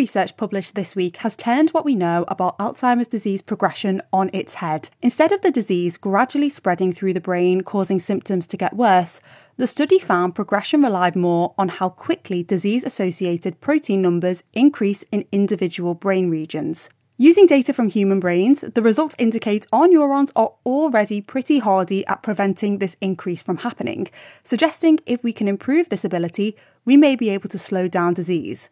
research published this week has turned what we know about Alzheimer's disease progression on its head. Instead of the disease gradually spreading through the brain, causing symptoms to get worse, the study found progression relied more on how quickly disease associated protein numbers increase in individual brain regions. Using data from human brains, the results indicate our neurons are already pretty hardy at preventing this increase from happening, suggesting if we can improve this ability, we may be able to slow down disease.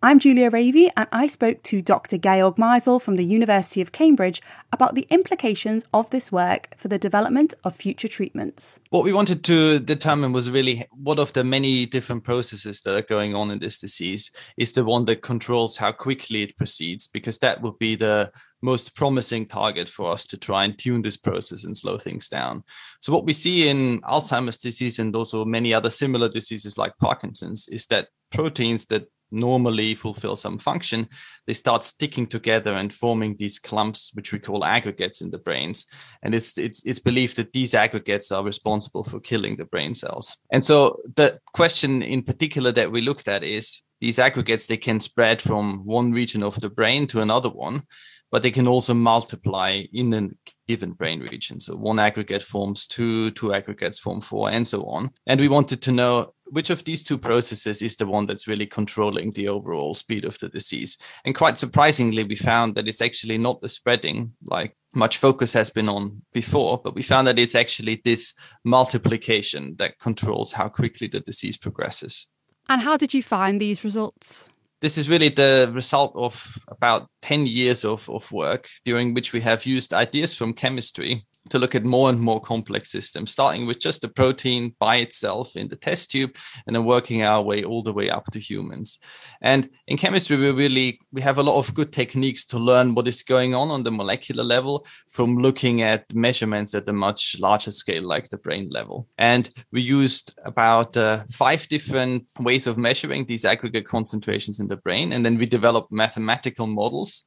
I'm Julia Ravey, and I spoke to Dr. Georg Meisl from the University of Cambridge about the implications of this work for the development of future treatments. What we wanted to determine was really what of the many different processes that are going on in this disease is the one that controls how quickly it proceeds, because that would be the most promising target for us to try and tune this process and slow things down. So what we see in Alzheimer's disease and also many other similar diseases like Parkinson's is that proteins that normally fulfill some function, they start sticking together and forming these clumps, which we call aggregates in the brains. And it's, it's, it's believed that these aggregates are responsible for killing the brain cells. And so the question in particular that we looked at is these aggregates, they can spread from one region of the brain to another one, but they can also multiply in a given brain region. So one aggregate forms two, two aggregates form four, and so on. And we wanted to know which of these two processes is the one that's really controlling the overall speed of the disease. And quite surprisingly, we found that it's actually not the spreading like much focus has been on before, but we found that it's actually this multiplication that controls how quickly the disease progresses. And how did you find these results? This is really the result of about 10 years of, of work during which we have used ideas from chemistry to look at more and more complex systems, starting with just the protein by itself in the test tube and then working our way all the way up to humans. And in chemistry, we really, we have a lot of good techniques to learn what is going on on the molecular level from looking at measurements at a much larger scale, like the brain level. And we used about uh, five different ways of measuring these aggregate concentrations in the brain. And then we developed mathematical models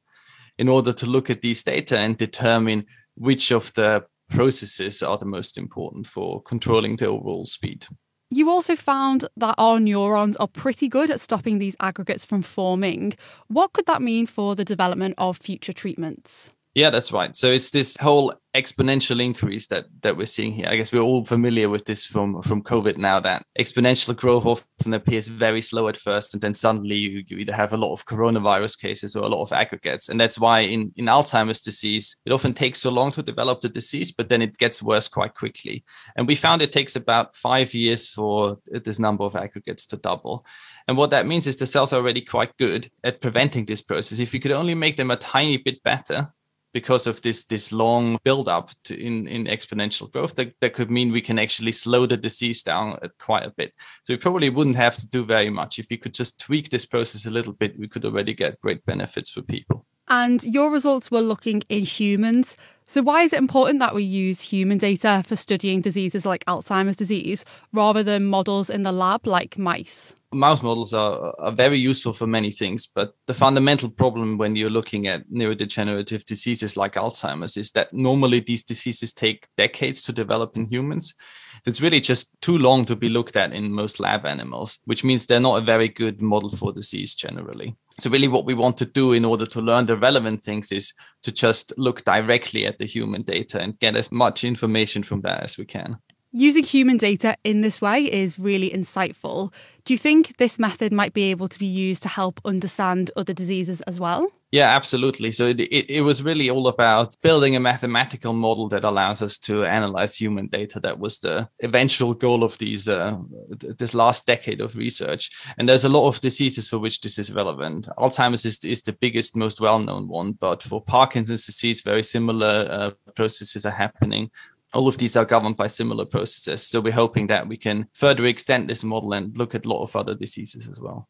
in order to look at these data and determine which of the processes are the most important for controlling the overall speed. You also found that our neurons are pretty good at stopping these aggregates from forming. What could that mean for the development of future treatments? Yeah, that's right. So it's this whole exponential increase that that we're seeing here. I guess we're all familiar with this from from COVID now. That exponential growth often appears very slow at first, and then suddenly you, you either have a lot of coronavirus cases or a lot of aggregates. And that's why in in Alzheimer's disease, it often takes so long to develop the disease, but then it gets worse quite quickly. And we found it takes about five years for this number of aggregates to double. And what that means is the cells are already quite good at preventing this process. If you could only make them a tiny bit better, because of this this long build up to in, in exponential growth that, that could mean we can actually slow the disease down uh, quite a bit. So we probably wouldn't have to do very much. If we could just tweak this process a little bit we could already get great benefits for people. And your results were looking in humans so, why is it important that we use human data for studying diseases like Alzheimer's disease rather than models in the lab like mice? Mouse models are, are very useful for many things, but the fundamental problem when you're looking at neurodegenerative diseases like Alzheimer's is that normally these diseases take decades to develop in humans. It's really just too long to be looked at in most lab animals, which means they're not a very good model for disease generally. So really what we want to do in order to learn the relevant things is to just look directly at the human data and get as much information from that as we can. Using human data in this way is really insightful. Do you think this method might be able to be used to help understand other diseases as well? Yeah, absolutely. So it, it, it, was really all about building a mathematical model that allows us to analyze human data. That was the eventual goal of these uh, this last decade of research. And there's a lot of diseases for which this is relevant. Alzheimer's is, is the biggest, most well-known one, but for Parkinson's disease, very similar uh, processes are happening all of these are governed by similar processes. So we're hoping that we can further extend this model and look at a lot of other diseases as well.